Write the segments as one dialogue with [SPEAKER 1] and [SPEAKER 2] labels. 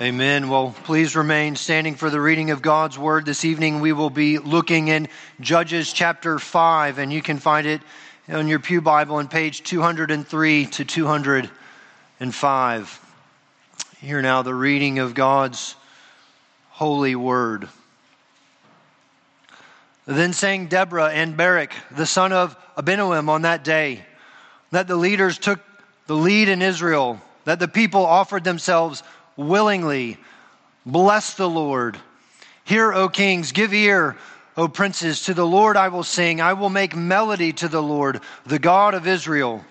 [SPEAKER 1] Amen. Well, please remain standing for the reading of God's word. This evening we will be looking in Judges chapter 5, and you can find it on your Pew Bible on page 203 to 205. Hear now the reading of God's holy word. Then sang Deborah and Barak, the son of Abinoam, on that day, that the leaders took the lead in Israel, that the people offered themselves willingly. Bless the Lord. Hear, O kings, give ear, O princes. To the Lord I will sing. I will make melody to the Lord, the God of Israel.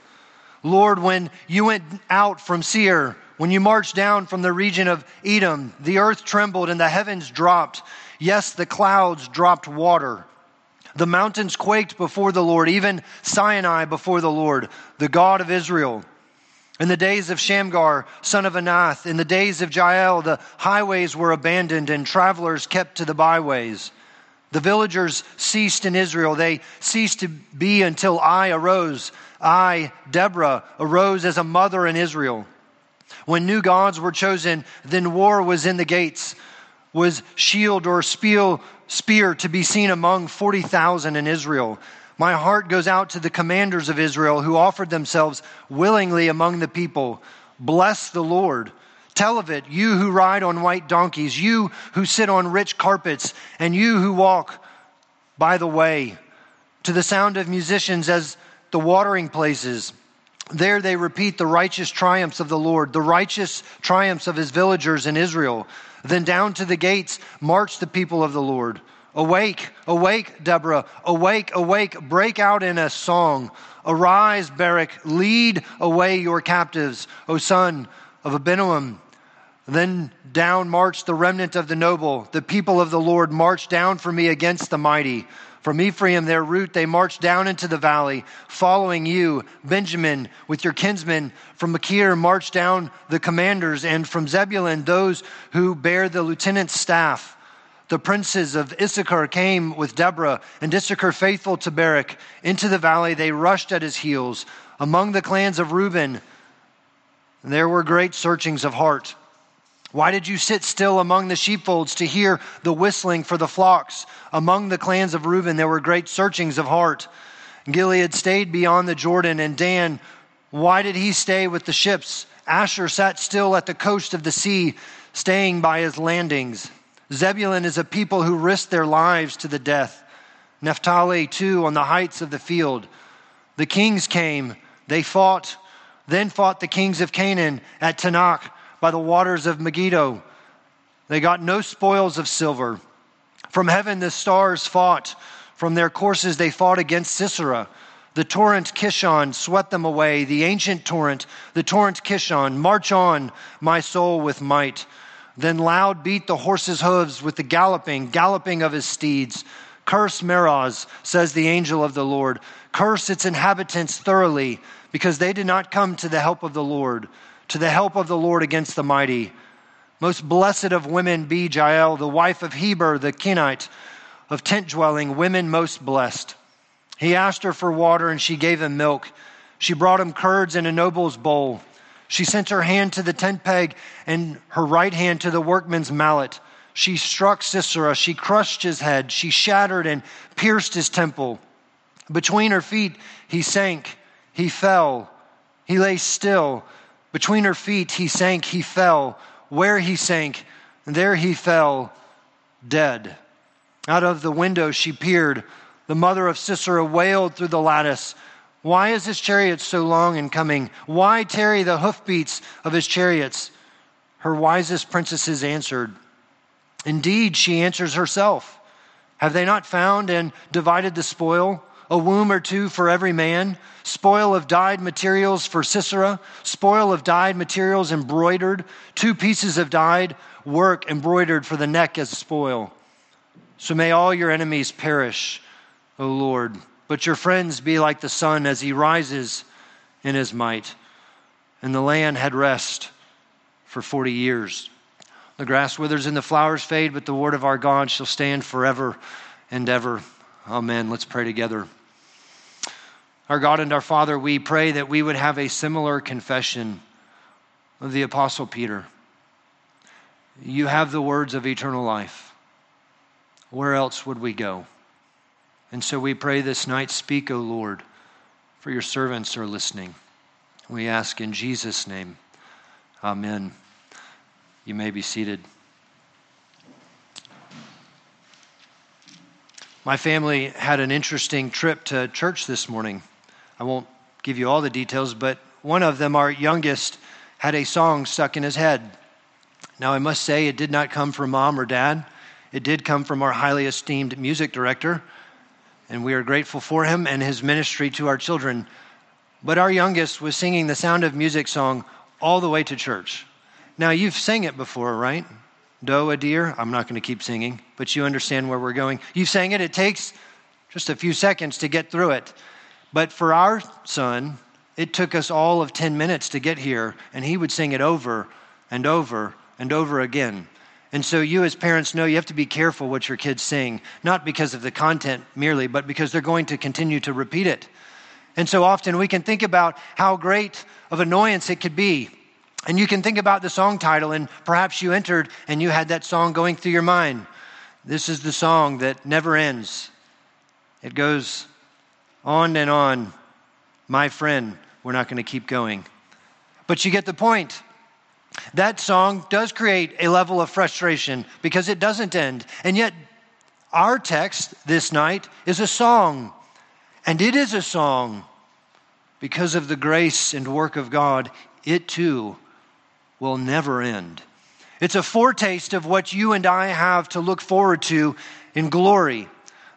[SPEAKER 1] Lord, when you went out from Seir, when you marched down from the region of Edom, the earth trembled and the heavens dropped. Yes, the clouds dropped water. The mountains quaked before the Lord, even Sinai before the Lord, the God of Israel. In the days of Shamgar, son of Anath, in the days of Jael, the highways were abandoned and travelers kept to the byways. The villagers ceased in Israel. They ceased to be until I arose. I, Deborah, arose as a mother in Israel. When new gods were chosen, then war was in the gates. Was shield or spear to be seen among 40,000 in Israel? My heart goes out to the commanders of Israel who offered themselves willingly among the people. Bless the Lord. Tell of it, you who ride on white donkeys, you who sit on rich carpets, and you who walk by the way. To the sound of musicians as the watering places. There they repeat the righteous triumphs of the Lord, the righteous triumphs of his villagers in Israel. Then down to the gates march the people of the Lord. Awake, awake, Deborah, awake, awake, break out in a song. Arise, Barak, lead away your captives, O son of Abinoam. Then down marched the remnant of the noble. The people of the Lord marched down for me against the mighty. From Ephraim, their route, they marched down into the valley, following you. Benjamin, with your kinsmen, from Machir marched down the commanders, and from Zebulun, those who bear the lieutenant's staff. The princes of Issachar came with Deborah, and Issachar, faithful to Barak, into the valley. They rushed at his heels. Among the clans of Reuben, there were great searchings of heart. Why did you sit still among the sheepfolds to hear the whistling for the flocks? Among the clans of Reuben, there were great searchings of heart. Gilead stayed beyond the Jordan, and Dan, why did he stay with the ships? Asher sat still at the coast of the sea, staying by his landings. Zebulun is a people who risked their lives to the death. Naphtali, too, on the heights of the field. The kings came, they fought, then fought the kings of Canaan at Taanach by the waters of Megiddo. They got no spoils of silver. From heaven the stars fought. From their courses they fought against Sisera. The torrent Kishon swept them away, the ancient torrent, the torrent Kishon. March on, my soul, with might. Then loud beat the horse's hooves with the galloping, galloping of his steeds. Curse Meroz, says the angel of the Lord. Curse its inhabitants thoroughly, because they did not come to the help of the Lord, to the help of the Lord against the mighty. Most blessed of women be Jael, the wife of Heber the Kenite, of tent dwelling, women most blessed. He asked her for water, and she gave him milk. She brought him curds in a noble's bowl. She sent her hand to the tent peg and her right hand to the workman's mallet. She struck Sisera. She crushed his head. She shattered and pierced his temple. Between her feet, he sank. He fell. He lay still. Between her feet, he sank. He fell. Where he sank, there he fell, dead. Out of the window she peered. The mother of Sisera wailed through the lattice. Why is his chariot so long in coming? Why tarry the hoofbeats of his chariots? Her wisest princesses answered. Indeed, she answers herself. Have they not found and divided the spoil? A womb or two for every man, spoil of dyed materials for Sisera, spoil of dyed materials embroidered, two pieces of dyed work embroidered for the neck as spoil. So may all your enemies perish, O Lord. But your friends be like the sun as he rises in his might. And the land had rest for 40 years. The grass withers and the flowers fade, but the word of our God shall stand forever and ever. Amen. Let's pray together. Our God and our Father, we pray that we would have a similar confession of the Apostle Peter. You have the words of eternal life. Where else would we go? And so we pray this night, speak, O Lord, for your servants are listening. We ask in Jesus' name. Amen. You may be seated. My family had an interesting trip to church this morning. I won't give you all the details, but one of them, our youngest, had a song stuck in his head. Now, I must say, it did not come from mom or dad. It did come from our highly esteemed music director, and we are grateful for him and his ministry to our children. But our youngest was singing the Sound of Music song all the way to church. Now, you've sang it before, right? Doe, a deer. I'm not going to keep singing, but you understand where we're going. You've sang it. It takes just a few seconds to get through it. But for our son, it took us all of 10 minutes to get here, and he would sing it over and over and over again. And so, you as parents know you have to be careful what your kids sing, not because of the content merely, but because they're going to continue to repeat it. And so often we can think about how great of annoyance it could be. And you can think about the song title, and perhaps you entered and you had that song going through your mind. This is the song that never ends. It goes on and on. My friend, we're not going to keep going. But you get the point. That song does create a level of frustration because it doesn't end. And yet, our text this night is a song and it is a song because of the grace and work of God. It too will never end. It's a foretaste of what you and I have to look forward to in glory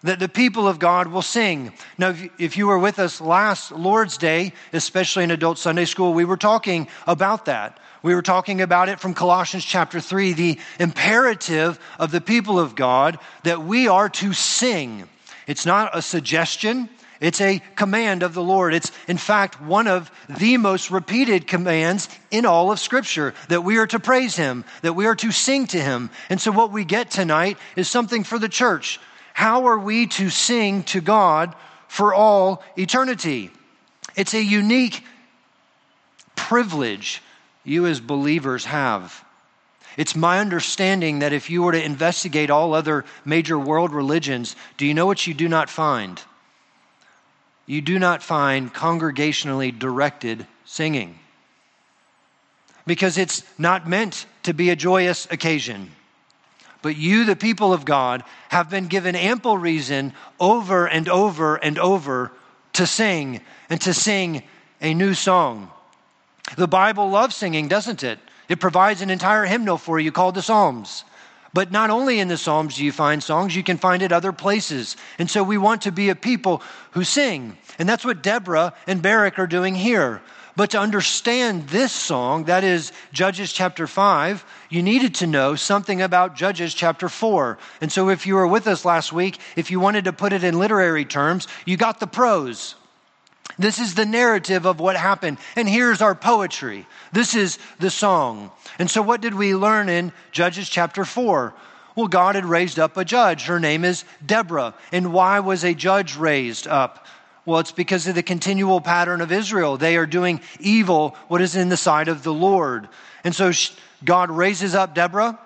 [SPEAKER 1] that the people of God will sing. Now, if you were with us last Lord's Day, especially in Adult Sunday School, we were talking about that. We were talking about it from Colossians chapter 3, the imperative of the people of God that we are to sing. It's not a suggestion, it's a command of the Lord. It's, in fact, one of the most repeated commands in all of Scripture that we are to praise Him, that we are to sing to Him. And so, what we get tonight is something for the church. How are we to sing to God for all eternity? It's a unique privilege you as believers have. It's my understanding that if you were to investigate all other major world religions, do you know what you do not find? you do not find congregationally directed singing because it's not meant to be a joyous occasion. But you, the people of God, have been given ample reason over and over and over to sing and to sing a new song. The Bible loves singing, doesn't it? It provides an entire hymnal for you called the Psalms. But not only in the Psalms do you find songs, you can find it other places. And so we want to be a people who sing. And that's what Deborah and Barak are doing here. But to understand this song, that is Judges chapter 5, you needed to know something about Judges chapter 4. And so if you were with us last week, if you wanted to put it in literary terms, you got the prose. This is the narrative of what happened. And here's our poetry. This is the song. And so, what did we learn in Judges chapter 4? Well, God had raised up a judge. Her name is Deborah. And why was a judge raised up? Well, it's because of the continual pattern of Israel. They are doing evil, what is in the sight of the Lord. And so God raises up Deborah.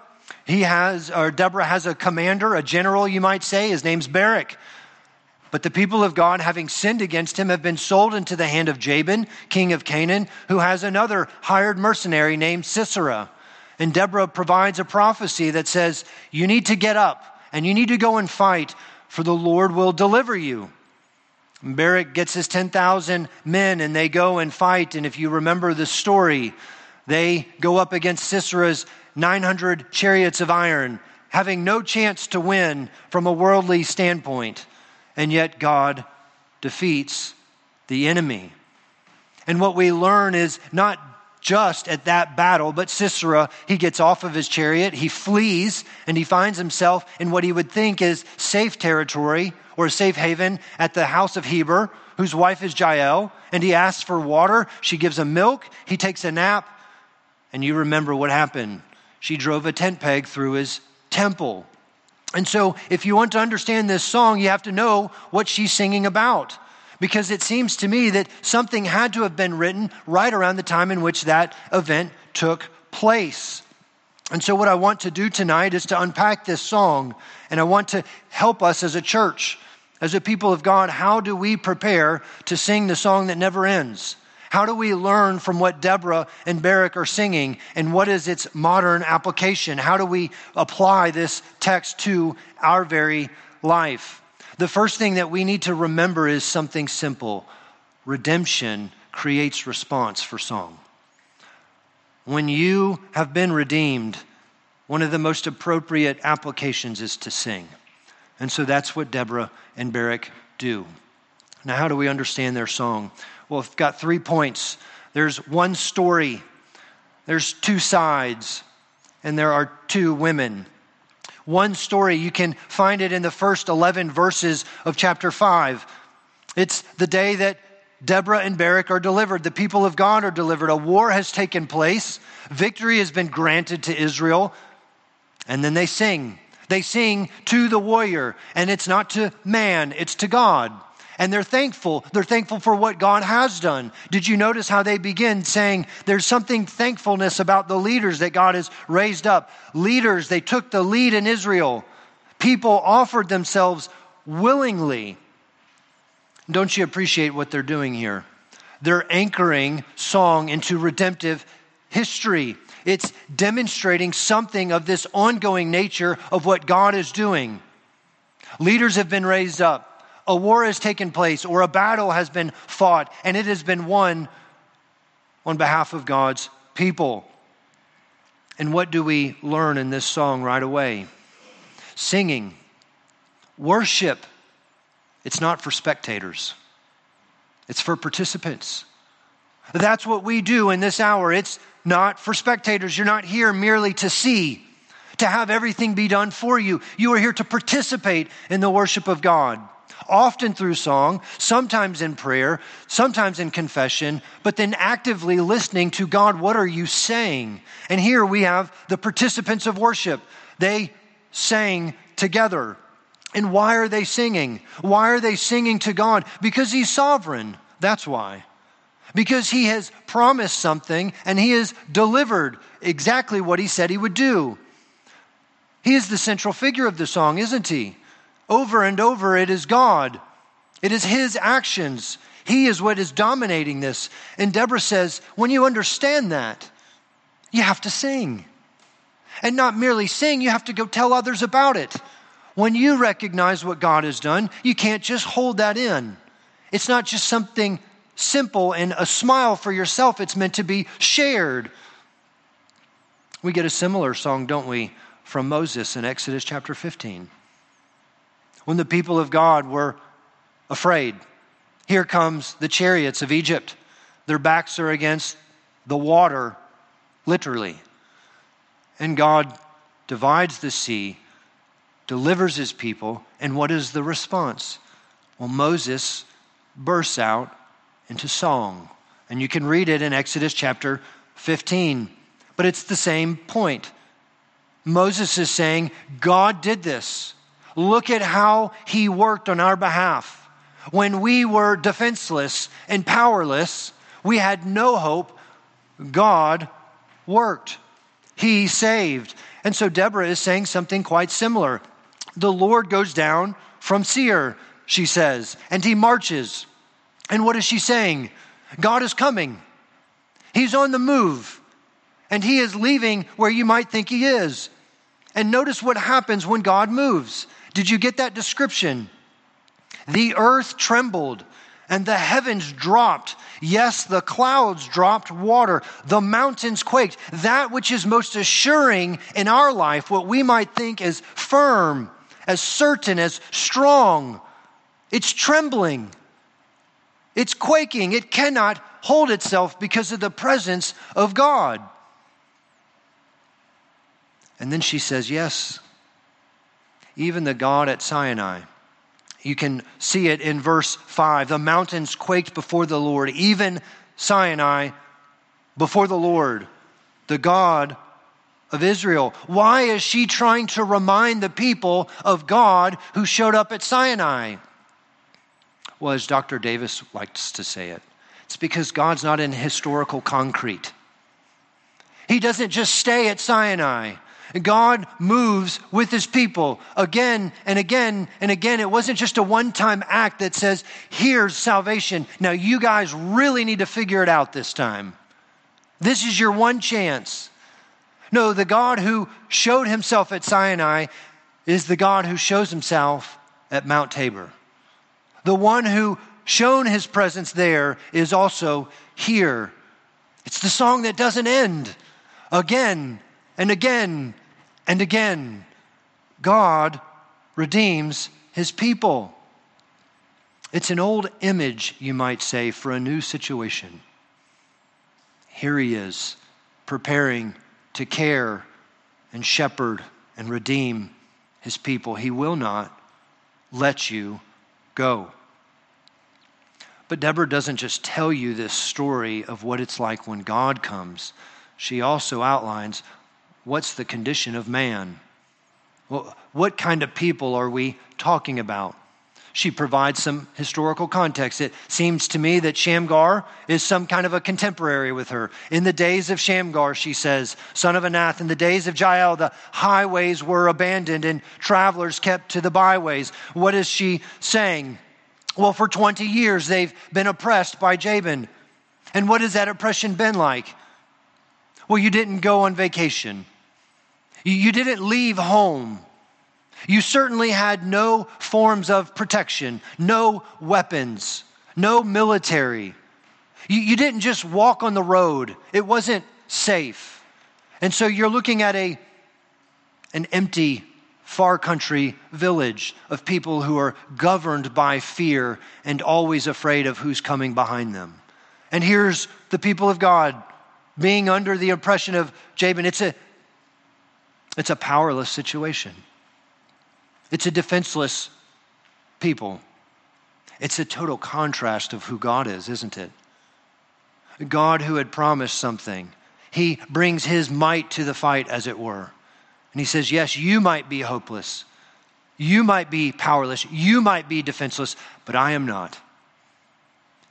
[SPEAKER 1] He has, or Deborah has a commander, a general, you might say. His name's Barak. But the people of God, having sinned against him, have been sold into the hand of Jabin, king of Canaan, who has another hired mercenary named Sisera. And Deborah provides a prophecy that says, You need to get up and you need to go and fight, for the Lord will deliver you. And Barak gets his 10,000 men and they go and fight. And if you remember the story, they go up against Sisera's 900 chariots of iron, having no chance to win from a worldly standpoint and yet God defeats the enemy. And what we learn is not just at that battle, but Sisera, he gets off of his chariot, he flees, and he finds himself in what he would think is safe territory or a safe haven at the house of Heber, whose wife is Jael, and he asks for water. She gives him milk, he takes a nap, and you remember what happened. She drove a tent peg through his temple. And so, if you want to understand this song, you have to know what she's singing about. Because it seems to me that something had to have been written right around the time in which that event took place. And so, what I want to do tonight is to unpack this song, and I want to help us as a church, as a people of God. How do we prepare to sing the song that never ends? How do we learn from what Deborah and Barak are singing, and what is its modern application? How do we apply this text to our very life? The first thing that we need to remember is something simple redemption creates response for song. When you have been redeemed, one of the most appropriate applications is to sing. And so that's what Deborah and Barak do. Now, how do we understand their song? Well, we've got three points. There's one story, there's two sides, and there are two women. One story, you can find it in the first 11 verses of chapter 5. It's the day that Deborah and Barak are delivered. The people of God are delivered. A war has taken place. Victory has been granted to Israel. And then they sing. They sing to the warrior. And it's not to man, it's to God. And they're thankful. They're thankful for what God has done. Did you notice how they begin saying there's something thankfulness about the leaders that God has raised up? Leaders, they took the lead in Israel. People offered themselves willingly don't you appreciate what they're doing here? They're anchoring song into redemptive history. It's demonstrating something of this ongoing nature of what God is doing. Leaders have been raised up, a war has taken place, or a battle has been fought, and it has been won on behalf of God's people. And what do we learn in this song right away? Singing, worship it's not for spectators, it's for participants. That's what we do in this hour. It's not for spectators. You're not here merely to see, to have everything be done for you. You are here to participate in the worship of God. Often through song, sometimes in prayer, sometimes in confession, but then actively listening to God, what are you saying? And here we have the participants of worship. They sang together. And why are they singing? Why are they singing to God? Because He's sovereign. That's why. Because He has promised something and He has delivered exactly what He said He would do. He is the central figure of the song, isn't He? Over and over, it is God. It is His actions. He is what is dominating this. And Deborah says, when you understand that, you have to sing. And not merely sing, you have to go tell others about it. When you recognize what God has done, you can't just hold that in. It's not just something simple and a smile for yourself, it's meant to be shared. We get a similar song, don't we, from Moses in Exodus chapter 15. When the people of God were afraid, here comes the chariots of Egypt. Their backs are against the water, literally. And God divides the sea delivers his people, and what is the response? Well, Moses bursts out into song. And you can read it in Exodus chapter 15. But it's the same point. Moses is saying, God did this. Look at how he worked on our behalf. When we were defenseless and powerless, we had no hope. God worked. He saved. And so Deborah is saying something quite similar. The Lord goes down from Seir, she says, and he marches. And what is she saying? God is coming. He's on the move. And he is leaving where you might think he is. And notice what happens when God moves. Did you get that description? The earth trembled and the heavens dropped. Yes, the clouds dropped water. The mountains quaked. That which is most assuring in our life, what we might think is firm, as certain, as strong. It's trembling. It's quaking. It cannot hold itself because of the presence of God. And then she says, Yes, even the God at Sinai. You can see it in verse 5. The mountains quaked before the Lord, even Sinai before the Lord, the God of Israel. Why is she trying to remind the people of God who showed up at Sinai? Well, as Dr. Davis likes to say it, it's because God's not in historical concrete. He doesn't just stay at Sinai. God moves with his people again and again and again. It wasn't just a one time act that says, here's salvation. Now you guys really need to figure it out this time. This is your one chance. No, the God who showed himself at Sinai is the God who shows himself at Mount Tabor. The one who shown his presence there is also here. It's the song that doesn't end again and again and again. God redeems his people. It's an old image, you might say, for a new situation. Here he is, preparing to care and shepherd and redeem his people. He will not let you go. But Deborah doesn't just tell you this story of what it's like when God comes, she also outlines what's the condition of man. Well, what kind of people are we talking about? She provides some historical context. It seems to me that Shamgar is some kind of a contemporary with her. In the days of Shamgar, she says, son of Anath, in the days of Jael, the highways were abandoned and travelers kept to the byways. What is she saying? Well, for 20 years, they've been oppressed by Jabin. And what has that oppression been like? Well, you didn't go on vacation, you didn't leave home. You certainly had no forms of protection, no weapons, no military. You, didn't just walk on the road, it wasn't safe. And so you're looking at a, an empty, far country village of people who are governed by fear and always afraid of who's coming behind them. And here's the people of God being under the oppression of Jabin. It's a, it's a powerless situation. It's a defenseless people. It's a total contrast of who God is, isn't it? God who had promised something. He brings his might to the fight, as it were. And he says, Yes, you might be hopeless. You might be powerless. You might be defenseless, but I am not.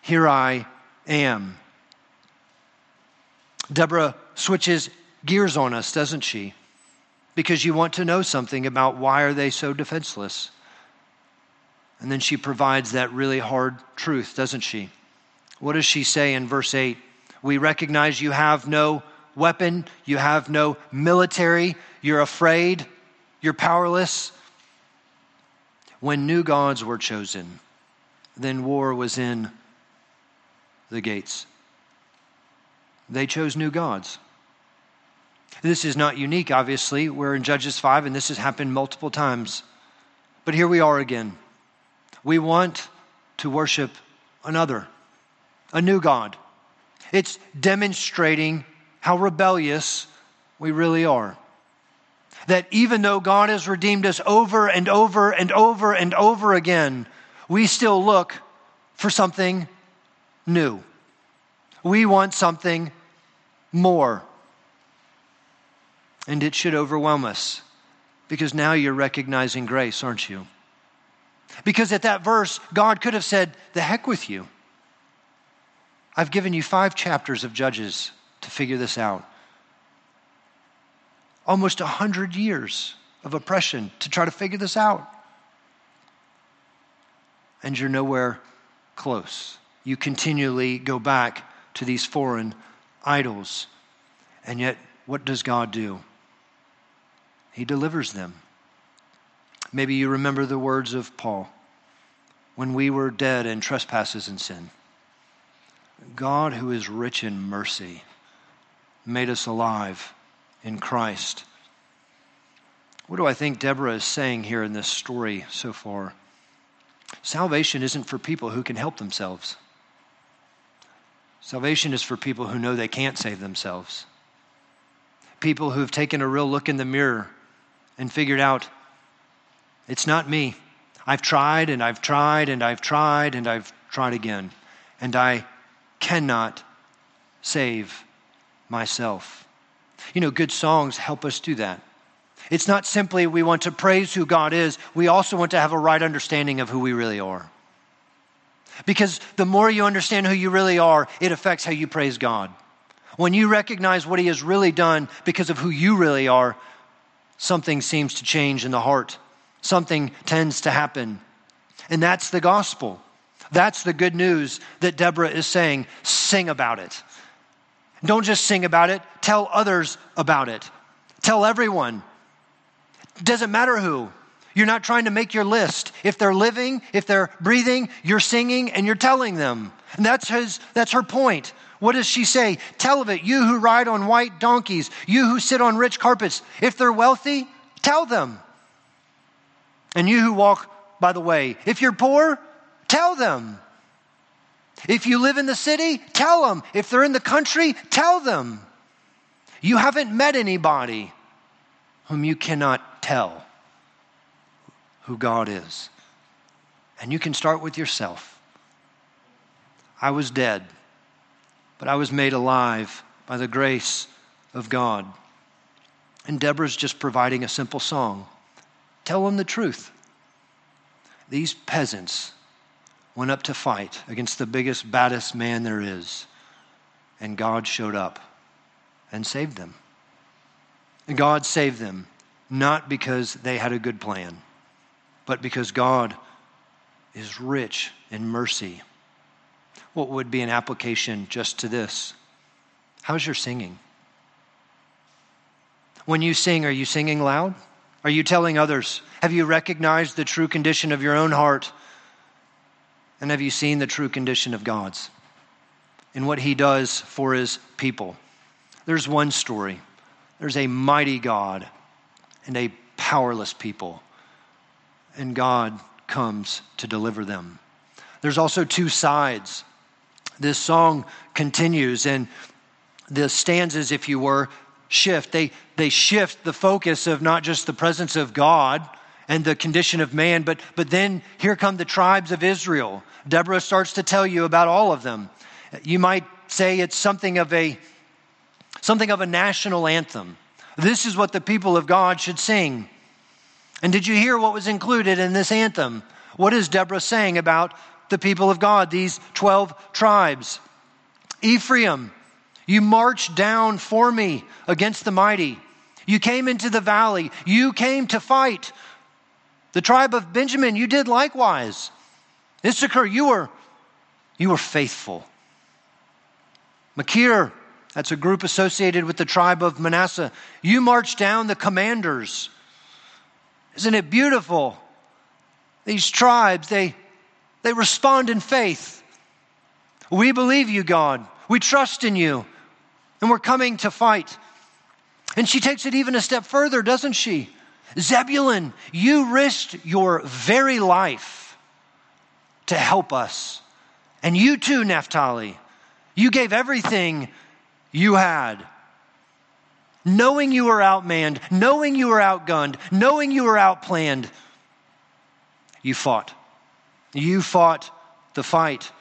[SPEAKER 1] Here I am. Deborah switches gears on us, doesn't she? because you want to know something about why are they so defenseless. And then she provides that really hard truth, doesn't she? What does she say in verse 8? We recognize you have no weapon, you have no military, you're afraid, you're powerless. When new gods were chosen, then war was in the gates. They chose new gods. This is not unique, obviously. We're in Judges 5, and this has happened multiple times. But here we are again. We want to worship another, a new God. It's demonstrating how rebellious we really are. That even though God has redeemed us over and over and over and over again, we still look for something new. We want something more. And it should overwhelm us because now you're recognizing grace, aren't you? Because at that verse, God could have said, The heck with you. I've given you five chapters of Judges to figure this out. Almost a hundred years of oppression to try to figure this out. And you're nowhere close. You continually go back to these foreign idols. And yet, what does God do? He delivers them. Maybe you remember the words of Paul when we were dead in trespasses and sin. God, who is rich in mercy, made us alive in Christ. What do I think Deborah is saying here in this story so far? Salvation isn't for people who can help themselves. Salvation is for people who know they can't save themselves. People who've taken a real look in the mirror and figured out it's not me. I've tried and I've tried and I've tried and I've tried again, and I cannot save myself. You know, good songs help us do that. It's not simply we want to praise who God is, we also want to have a right understanding of who we really are. Because the more you understand who you really are, it affects how you praise God. when you recognize what He has really done because of who you really are, something seems to change in the heart. Something tends to happen. And that's the gospel. That's the good news that Deborah is saying. Sing about it. Don't just sing about it, tell others about it. Tell everyone. Doesn't matter who. You're not trying to make your list. If they're living, if they're breathing, you're singing and you're telling them. And that's, his, that's her point. What does she say? Tell of it, you who ride on white donkeys, you who sit on rich carpets. If they're wealthy, tell them. And you who walk by the way, if you're poor, tell them. If you live in the city, tell them. If they're in the country, tell them. You haven't met anybody whom you cannot tell who God is. And you can start with yourself. I was dead but I was made alive by the grace of God. And Deborah's just providing a simple song. Tell them the truth. These peasants went up to fight against the biggest, baddest man there is, and God showed up and saved them. And God saved them not because they had a good plan, but because God is rich in mercy what would be an application just to this? How's your singing? When you sing, are you singing loud? Are you telling others? Have you recognized the true condition of your own heart? And have you seen the true condition of God's in what He does for His people? There's one story there's a mighty God and a powerless people, and God comes to deliver them. There's also two sides this song continues, and the stanzas, if you were, shift. They, they shift the focus of not just the presence of God and the condition of man, but, but then here come the tribes of Israel. Deborah starts to tell you about all of them. You might say it's something of a something of a national anthem. This is what the people of God should sing. And did you hear what was included in this anthem? What is Deborah saying about the people of God, these 12 tribes. Ephraim, you marched down for me against the mighty. You came into the valley. You came to fight. The tribe of Benjamin, you did likewise. Issachar, you were, you were faithful. Machir, that's a group associated with the tribe of Manasseh. You marched down the commanders. Isn't it beautiful? These tribes, they they respond in faith. We believe you, God. We trust in you. And we're coming to fight. And she takes it even a step further, doesn't she? Zebulun, you risked your very life to help us. And you too, Naphtali, you gave everything you had. Knowing you were outmanned, knowing you were outgunned, knowing you were outplanned, you fought. You fought the fight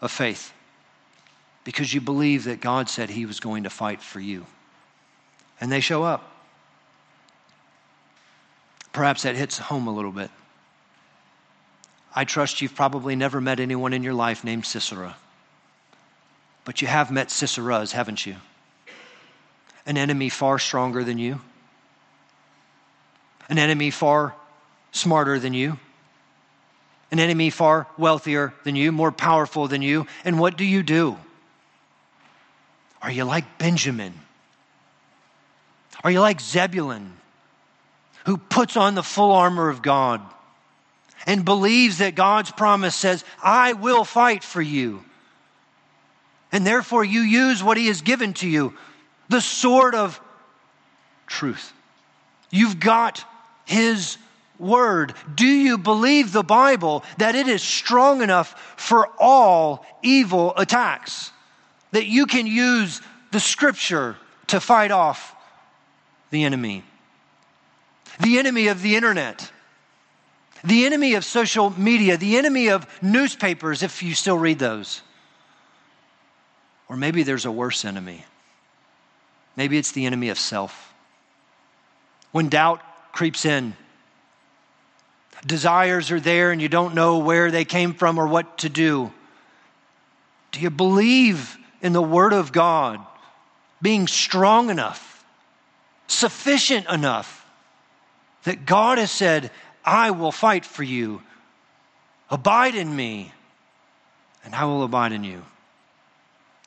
[SPEAKER 1] of faith because you believe that God said He was going to fight for you. And they show up. Perhaps that hits home a little bit. I trust you've probably never met anyone in your life named Sisera. But you have met Siseras, haven't you? An enemy far stronger than you, an enemy far smarter than you an enemy far wealthier than you, more powerful than you. And what do you do? Are you like Benjamin? Are you like Zebulun, who puts on the full armor of God and believes that God's promise says, I will fight for you? And therefore, you use what He has given to you the sword of truth. You've got His word? Do you believe the Bible that it is strong enough for all evil attacks? That you can use the scripture to fight off the enemy? The enemy of the internet, the enemy of social media, the enemy of newspapers, if you still read those. Or maybe there's a worse enemy. Maybe it's the enemy of self. When doubt creeps in, desires are there and you don't know where they came from or what to do? Do you believe in the Word of God, being strong enough, sufficient enough that God has said, I will fight for you. Abide in me, and I will abide in you.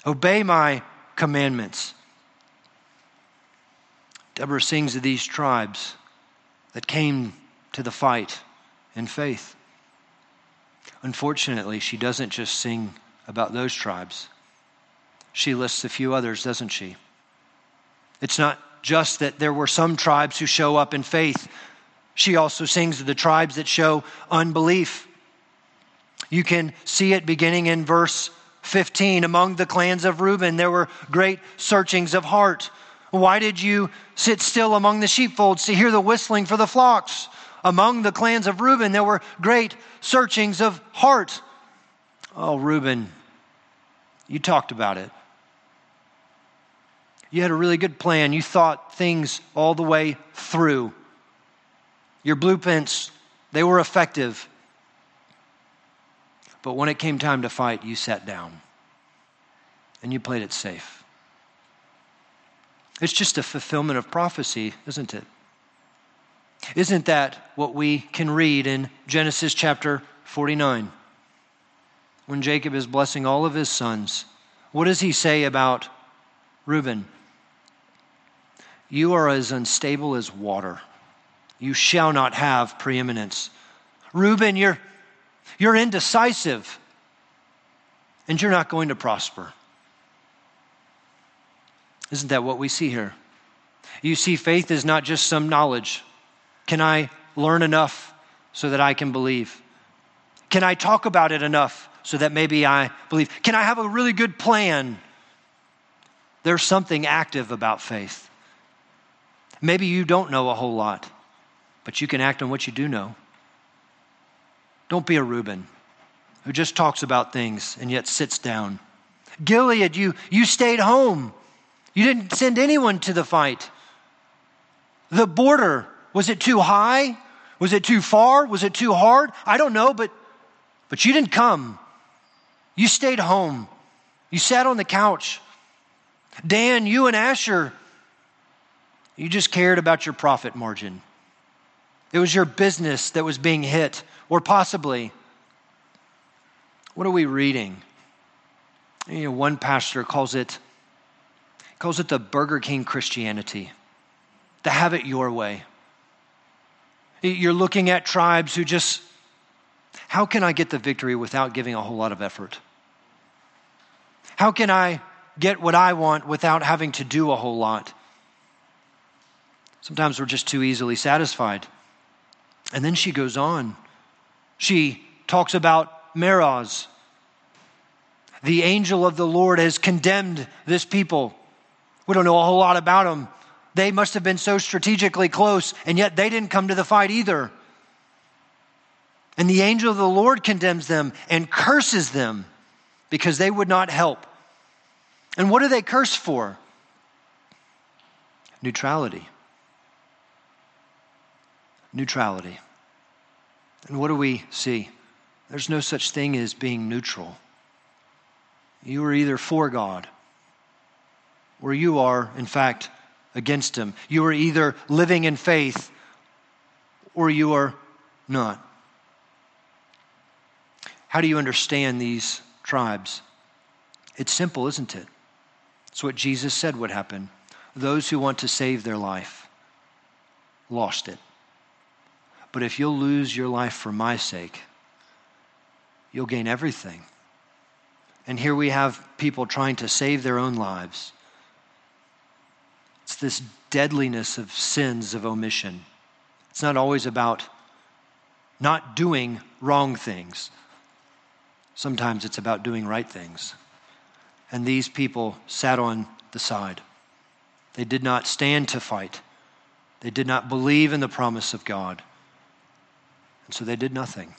[SPEAKER 1] Obey my commandments. Deborah sings of these tribes that came to the fight in faith. Unfortunately, she doesn't just sing about those tribes. She lists a few others, doesn't she? It's not just that there were some tribes who show up in faith. She also sings of the tribes that show unbelief. You can see it beginning in verse 15. Among the clans of Reuben, there were great searchings of heart. Why did you sit still among the sheepfolds to hear the whistling for the flocks? Among the clans of Reuben, there were great searchings of heart. Oh, Reuben, you talked about it. You had a really good plan. You thought things all the way through. Your blueprints, they were effective. But when it came time to fight, you sat down and you played it safe. It's just a fulfillment of prophecy, isn't it? Isn't that what we can read in Genesis chapter 49? When Jacob is blessing all of his sons, what does he say about Reuben? You are as unstable as water. You shall not have preeminence. Reuben, you're, you're indecisive, and you're not going to prosper. Isn't that what we see here? You see, faith is not just some knowledge. Can I learn enough so that I can believe? Can I talk about it enough so that maybe I believe? Can I have a really good plan? There's something active about faith. Maybe you don't know a whole lot, but you can act on what you do know. Don't be a Reuben who just talks about things and yet sits down. Gilead, you, you stayed home. You didn't send anyone to the fight. The border, was it too high? Was it too far? Was it too hard? I don't know, but, but you didn't come. You stayed home. You sat on the couch. Dan, you and Asher, you just cared about your profit margin. It was your business that was being hit, or possibly. What are we reading? You know, one pastor calls it calls it the Burger King Christianity, the have it your way. You're looking at tribes who just, how can I get the victory without giving a whole lot of effort? How can I get what I want without having to do a whole lot? Sometimes we're just too easily satisfied. And then she goes on. She talks about Meroz. The angel of the Lord has condemned this people. We don't know a whole lot about them. They must have been so strategically close, and yet they didn't come to the fight either. And the angel of the Lord condemns them and curses them because they would not help. And what do they curse for? Neutrality. Neutrality. And what do we see? There's no such thing as being neutral. You are either for God or you are, in fact, against Him. You are either living in faith or you are not. How do you understand these tribes? It's simple, isn't it? It's what Jesus said would happen. Those who want to save their life lost it. But if you'll lose your life for my sake, you'll gain everything. And here we have people trying to save their own lives. It's this deadliness of sins of omission. It's not always about not doing wrong things. Sometimes it's about doing right things. And these people sat on the side. They did not stand to fight. They did not believe in the promise of God. And so they did nothing.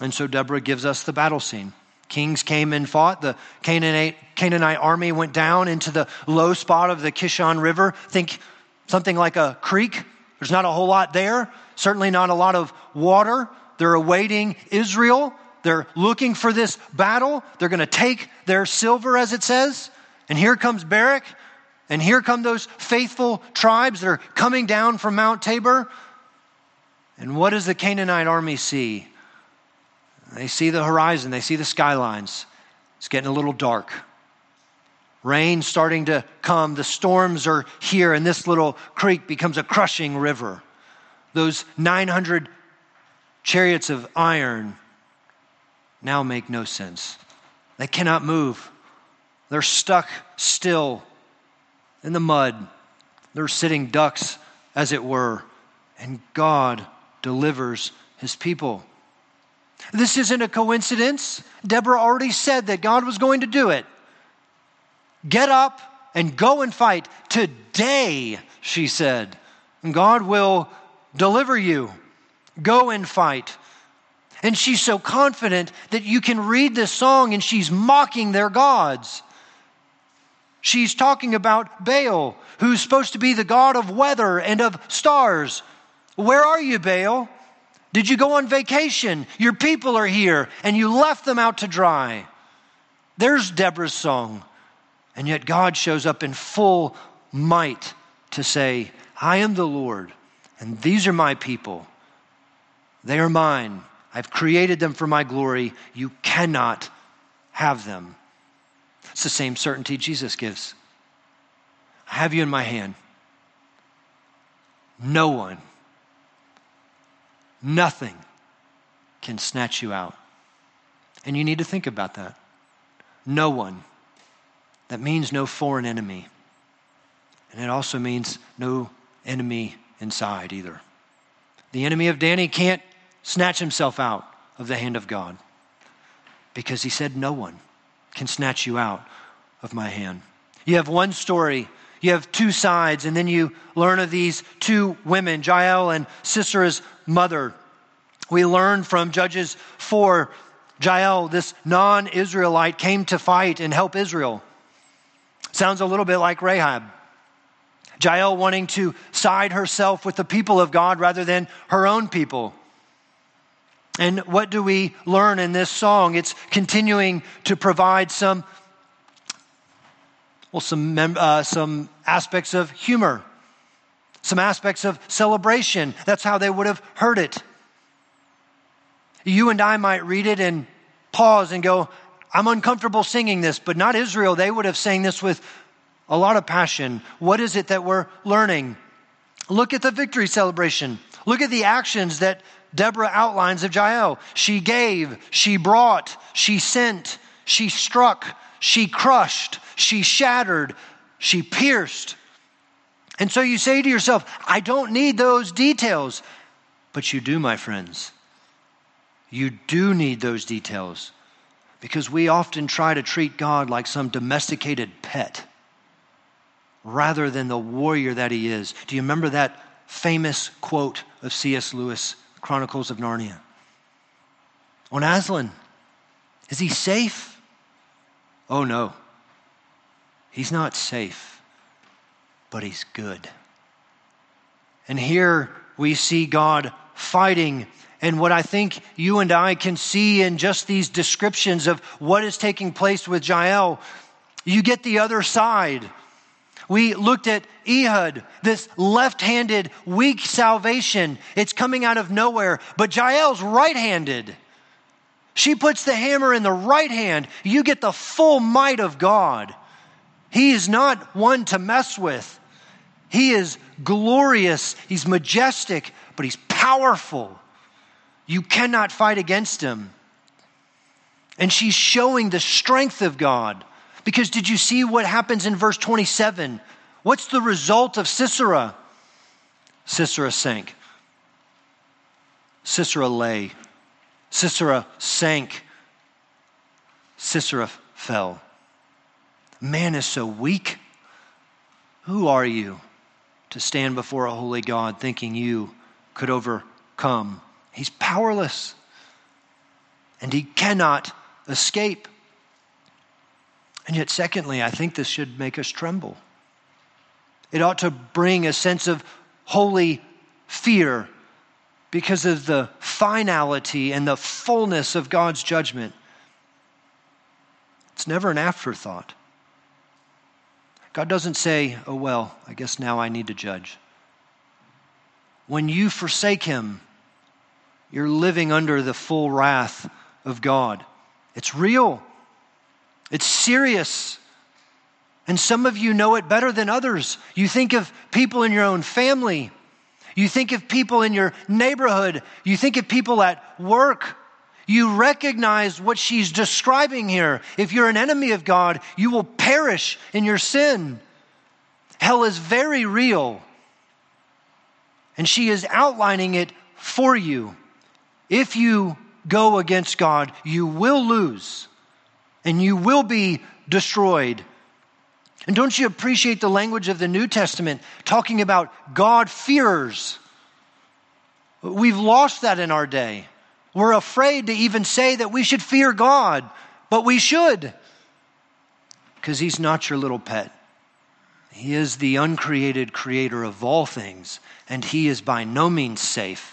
[SPEAKER 1] And so Deborah gives us the battle scene. Kings came and fought. The Canaanite, Canaanite army went down into the low spot of the Kishon River. Think something like a creek. There's not a whole lot there, certainly not a lot of water. They're awaiting Israel They're looking for this battle. They're going to take their silver, as it says. And here comes Barak. And here come those faithful tribes that are coming down from Mount Tabor. And what does the Canaanite army see? They see the horizon, they see the skylines. It's getting a little dark. Rain starting to come. The storms are here, and this little creek becomes a crushing river. Those 900 chariots of iron now make no sense. They cannot move. They're stuck still in the mud. They're sitting ducks, as it were. And God delivers his people. This isn't a coincidence. Deborah already said that God was going to do it. Get up and go and fight. Today, she said. God will deliver you. Go and fight. And she's so confident that you can read this song and she's mocking their gods. She's talking about Baal, who's supposed to be the god of weather and of stars. Where are you, Baal? Did you go on vacation? Your people are here, and you left them out to dry. There's Deborah's song. And yet God shows up in full might to say, I am the Lord, and these are my people. They are mine. I've created them for my glory. You cannot have them. It's the same certainty Jesus gives. I have you in my hand. No one, nothing can snatch you out. And you need to think about that. No one. That means no foreign enemy. And it also means no enemy inside either. The enemy of Danny can't snatch himself out of the hand of God because he said, No one can snatch you out of my hand. You have one story, you have two sides, and then you learn of these two women, Jael and Sisera's mother. We learn from Judges 4 Jael, this non Israelite, came to fight and help Israel. Sounds a little bit like Rahab. Jael wanting to side herself with the people of God rather than her own people. And what do we learn in this song? It's continuing to provide some, well, some, uh, some aspects of humor, some aspects of celebration. That's how they would have heard it. You and I might read it and pause and go, I'm uncomfortable singing this, but not Israel. They would have sang this with a lot of passion. What is it that we're learning? Look at the victory celebration. Look at the actions that Deborah outlines of Jael. She gave, she brought, she sent, she struck, she crushed, she shattered, she pierced. And so you say to yourself, I don't need those details. But you do, my friends. You do need those details because we often try to treat God like some domesticated pet rather than the warrior that he is. Do you remember that famous quote of C.S. Lewis? Chronicles of Narnia. On Aslan, is he safe? Oh no, he's not safe, but he's good. And here we see God fighting. And what I think you and I can see in just these descriptions of what is taking place with Jael, you get the other side we looked at Ehud, this left handed, weak salvation. It's coming out of nowhere. But Jael's right handed. She puts the hammer in the right hand. You get the full might of God. He is not one to mess with. He is glorious, he's majestic, but he's powerful. You cannot fight against him. And she's showing the strength of God. Because did you see what happens in verse 27? What's the result of Sisera? Sisera sank. Sisera lay. Sisera sank. Sisera fell. Man is so weak. Who are you to stand before a holy God thinking you could overcome? He's powerless and he cannot escape. And yet, secondly, I think this should make us tremble. It ought to bring a sense of holy fear because of the finality and the fullness of God's judgment. It's never an afterthought. God doesn't say, oh, well, I guess now I need to judge. When you forsake Him, you're living under the full wrath of God. It's real, it's serious. And some of you know it better than others. You think of people in your own family, you think of people in your neighborhood, you think of people at work. You recognize what she's describing here. If you're an enemy of God, you will perish in your sin. Hell is very real. And she is outlining it for you. If you go against God, you will lose and you will be destroyed. And don't you appreciate the language of the New Testament talking about God fears? We've lost that in our day. We're afraid to even say that we should fear God, but we should because He's not your little pet. He is the uncreated creator of all things, and He is by no means safe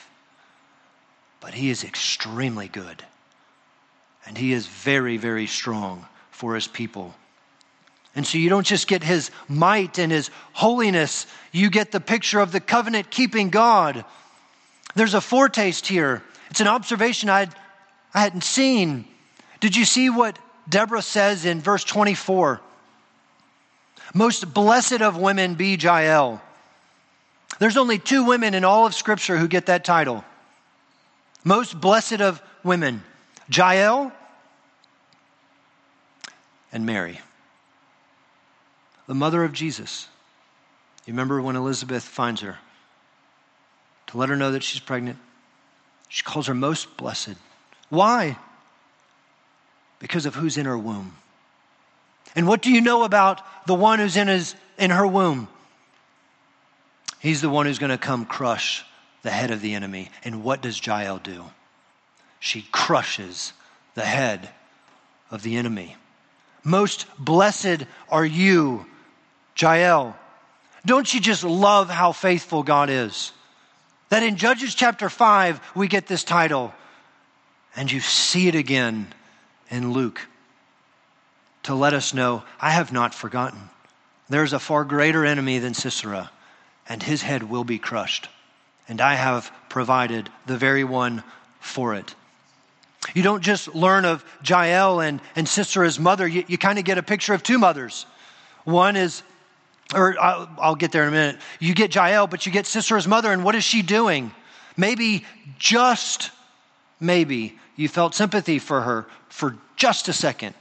[SPEAKER 1] but he is extremely good. And he is very, very strong for his people. And so you don't just get his might and his holiness, you get the picture of the covenant keeping God. There's a foretaste here. It's an observation I'd, I hadn't seen. Did you see what Deborah says in verse 24? Most blessed of women be Jael. There's only two women in all of Scripture who get that title most blessed of women, Jael and Mary, the mother of Jesus. You remember when Elizabeth finds her to let her know that she's pregnant? She calls her most blessed. Why? Because of who's in her womb. And what do you know about the one who's in, his, in her womb? He's the one who's going to come crush the head of the enemy. And what does Jael do? She crushes the head of the enemy. Most blessed are you, Jael. Don't you just love how faithful God is? That in Judges chapter 5, we get this title, and you see it again in Luke to let us know I have not forgotten. There's a far greater enemy than Sisera, and his head will be crushed and I have provided the very one for it. You don't just learn of Jael and, and Sisera's mother, you, you kind of get a picture of two mothers. One is, or I'll, get there in a minute. You get Jael, but you get Sisera's mother, and what is she doing? Maybe, just maybe, you felt sympathy for her for just a second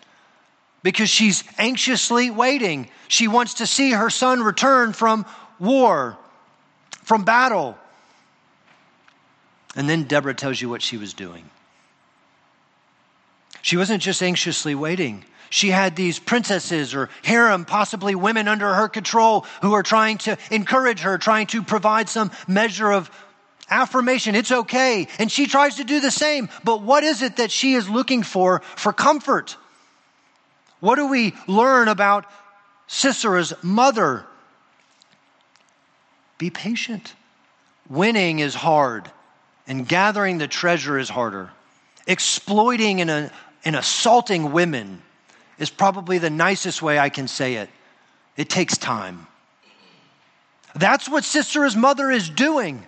[SPEAKER 1] because she's anxiously waiting. She wants to see her son return from war, from battle. And then Deborah tells you what she was doing. She wasn't just anxiously waiting. She had these princesses or harem, possibly women under her control, who are trying to encourage her, trying to provide some measure of affirmation. It's okay. And she tries to do the same. But what is it that she is looking for for comfort? What do we learn about Sisera's mother? Be patient. Winning is hard and gathering the treasure is harder. Exploiting and, uh, and assaulting women is probably the nicest way I can say it. It takes time. That's what Sisera's mother is doing.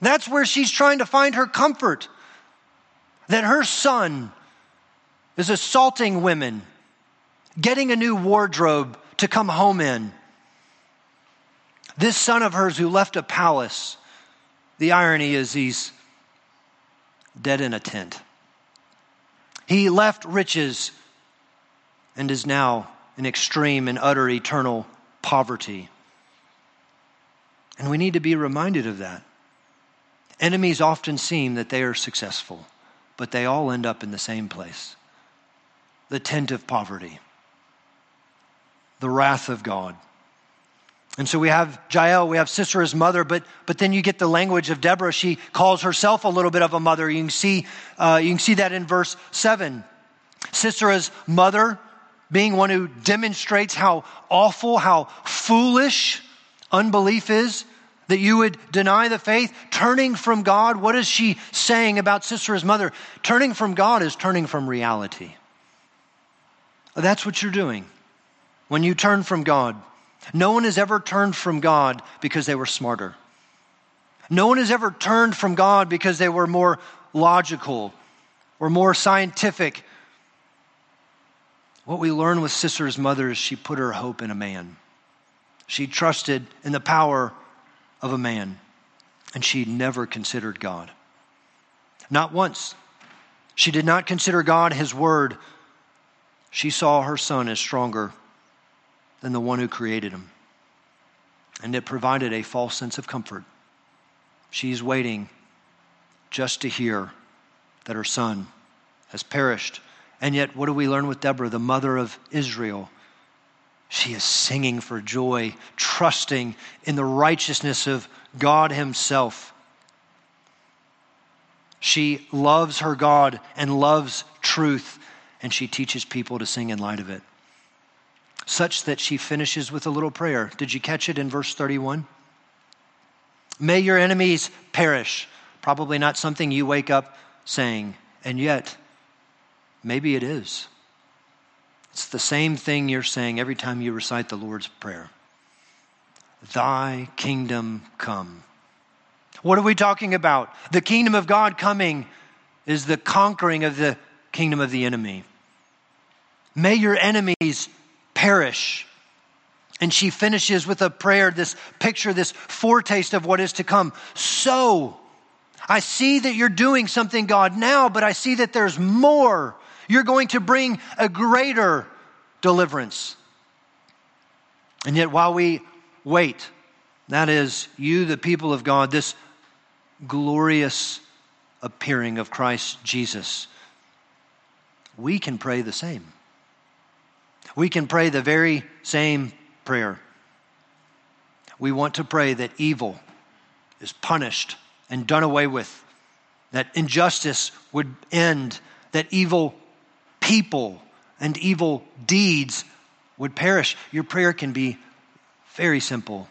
[SPEAKER 1] That's where she's trying to find her comfort. That her son is assaulting women, getting a new wardrobe to come home in. This son of hers who left a palace, the irony is he's dead in a tent. He left riches and is now in extreme and utter eternal poverty. And we need to be reminded of that. Enemies often seem that they are successful, but they all end up in the same place the tent of poverty, the wrath of God. And so we have Jael, we have Sisera's mother, but, but then you get the language of Deborah. She calls herself a little bit of a mother. You can see, uh, you can see that in verse 7. Sisera's mother being one who demonstrates how awful, how foolish unbelief is. that you would deny the faith, turning from God. What is she saying about Sisera's mother? Turning from God is turning from reality. That's what you're doing when you turn from God. No one has ever turned from God because they were smarter. No one has ever turned from God because they were more logical or more scientific. What we learn with Sisera's mother is she put her hope in a man. She trusted in the power of a man, and she never considered God. Not once. She did not consider God, his word. She saw her son as stronger than the one who created him. And it provided a false sense of comfort. She's waiting just to hear that her son has perished. And yet, what do we learn with Deborah, the mother of Israel? She is singing for joy, trusting in the righteousness of God Himself. She loves her God and loves truth, and she teaches people to sing in light of it. Such that she finishes with a little prayer. Did you catch it in verse 31? May your enemies perish. Probably not something you wake up saying, and yet, maybe it is. It's the same thing you're saying every time you recite the Lord's Prayer Thy kingdom come. What are we talking about? The kingdom of God coming is the conquering of the kingdom of the enemy. May your enemies perish. And she finishes with a prayer, this picture, this foretaste of what is to come. So, I see that you're doing something, God, now, but I see that there's more. You're going to bring a greater deliverance. And yet, while we wait, that is, you, the people of God, this glorious appearing of Christ Jesus, we can pray the same. We can pray the very same prayer. We want to pray that evil is punished and done away with, that injustice would end, that evil people and evil deeds would perish. Your prayer can be very simple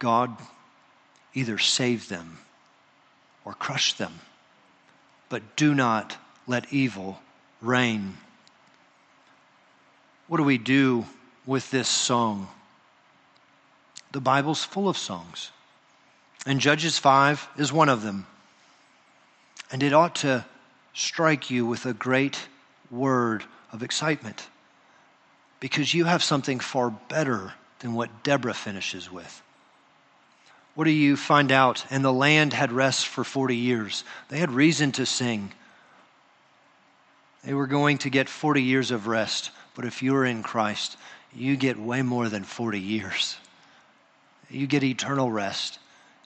[SPEAKER 1] God, either save them or crush them, but do not let evil reign. What do we do with this song? The Bible's full of songs. And Judges 5 is one of them. And it ought to strike you with a great word of excitement because you have something far better than what Deborah finishes with. What do you find out? And the land had rest for 40 years. They had reason to sing. They were going to get 40 years of rest, but if you're in Christ, you get way more than 40 years. You get eternal rest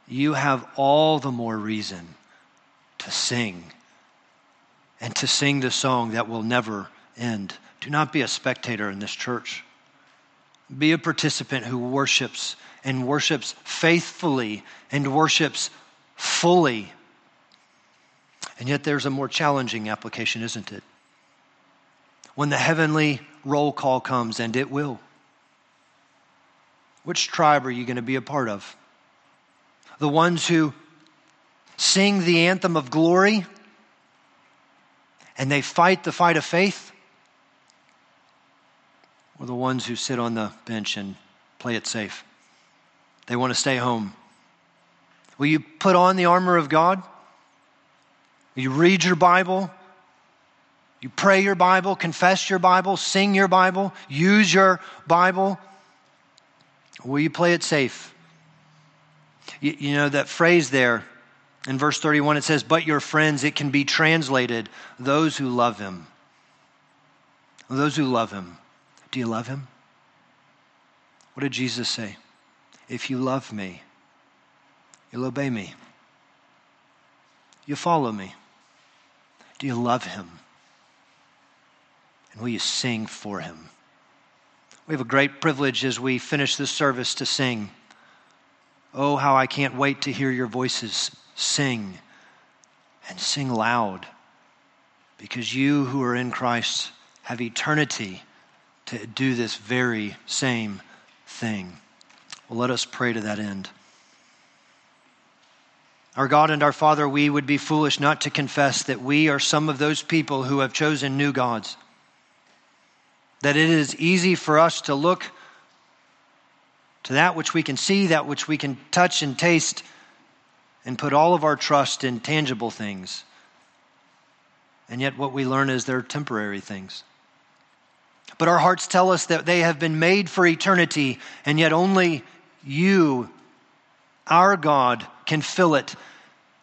[SPEAKER 1] you have all the more reason to sing and to sing the song that will never end. Do not be a spectator in this church. Be a participant who worships and worships faithfully and worships fully. And yet, there's a more challenging application, isn't it? When the heavenly roll call comes, and it will, which tribe are you going to be a part of? the ones who sing the anthem of glory and they fight the fight of faith, or the ones who sit on the bench and play it safe? They want to stay home. Will you put on the armor of God? Will you read your Bible? You pray your Bible, confess your Bible, sing your Bible, use your Bible? will you play it safe? You, you know, that phrase there in verse 31, it says, But your friends, it can be translated, those who love him. Those who love him. Do you love him? What did Jesus say? If you love me, you'll obey me. You follow me. Do you love him? And will you sing for him? We have a great privilege as we finish this service to sing. Oh, how I can't wait to hear your voices sing and sing loud because you who are in Christ have eternity to do this very same thing. Well, let us pray to that end. Our God and our Father, we would be foolish not to confess that we are some of those people who have chosen new gods. That it is easy for us to look to that which we can see, that which we can touch and taste, and put all of our trust in tangible things. And yet, what we learn is they're temporary things. But our hearts tell us that they have been made for eternity, and yet only you, our God, can fill it.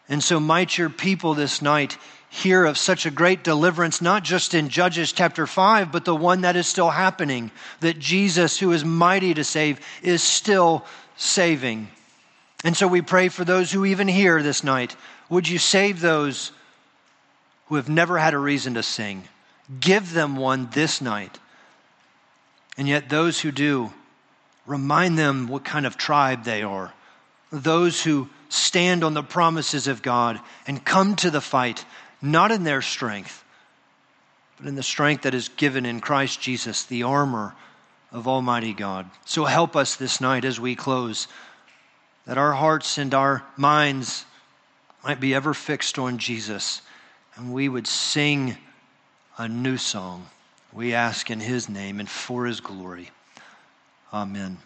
[SPEAKER 1] And so, might your people this night hear of such a great deliverance, not just in Judges chapter 5, but the one that is still happening, that Jesus, who is mighty to save, is still saving. And so we pray for those who even hear this night. Would you save those who have never had a reason to sing? Give them one this night. And yet, those who do, remind them what kind of tribe they are. Those who stand on the promises of God and come to the fight, not in their strength, but in the strength that is given in Christ Jesus, the armor of Almighty God. So help us this night as we close, that our hearts and our minds might be ever fixed on Jesus, and we would sing a new song. We ask in his name and for his glory. Amen.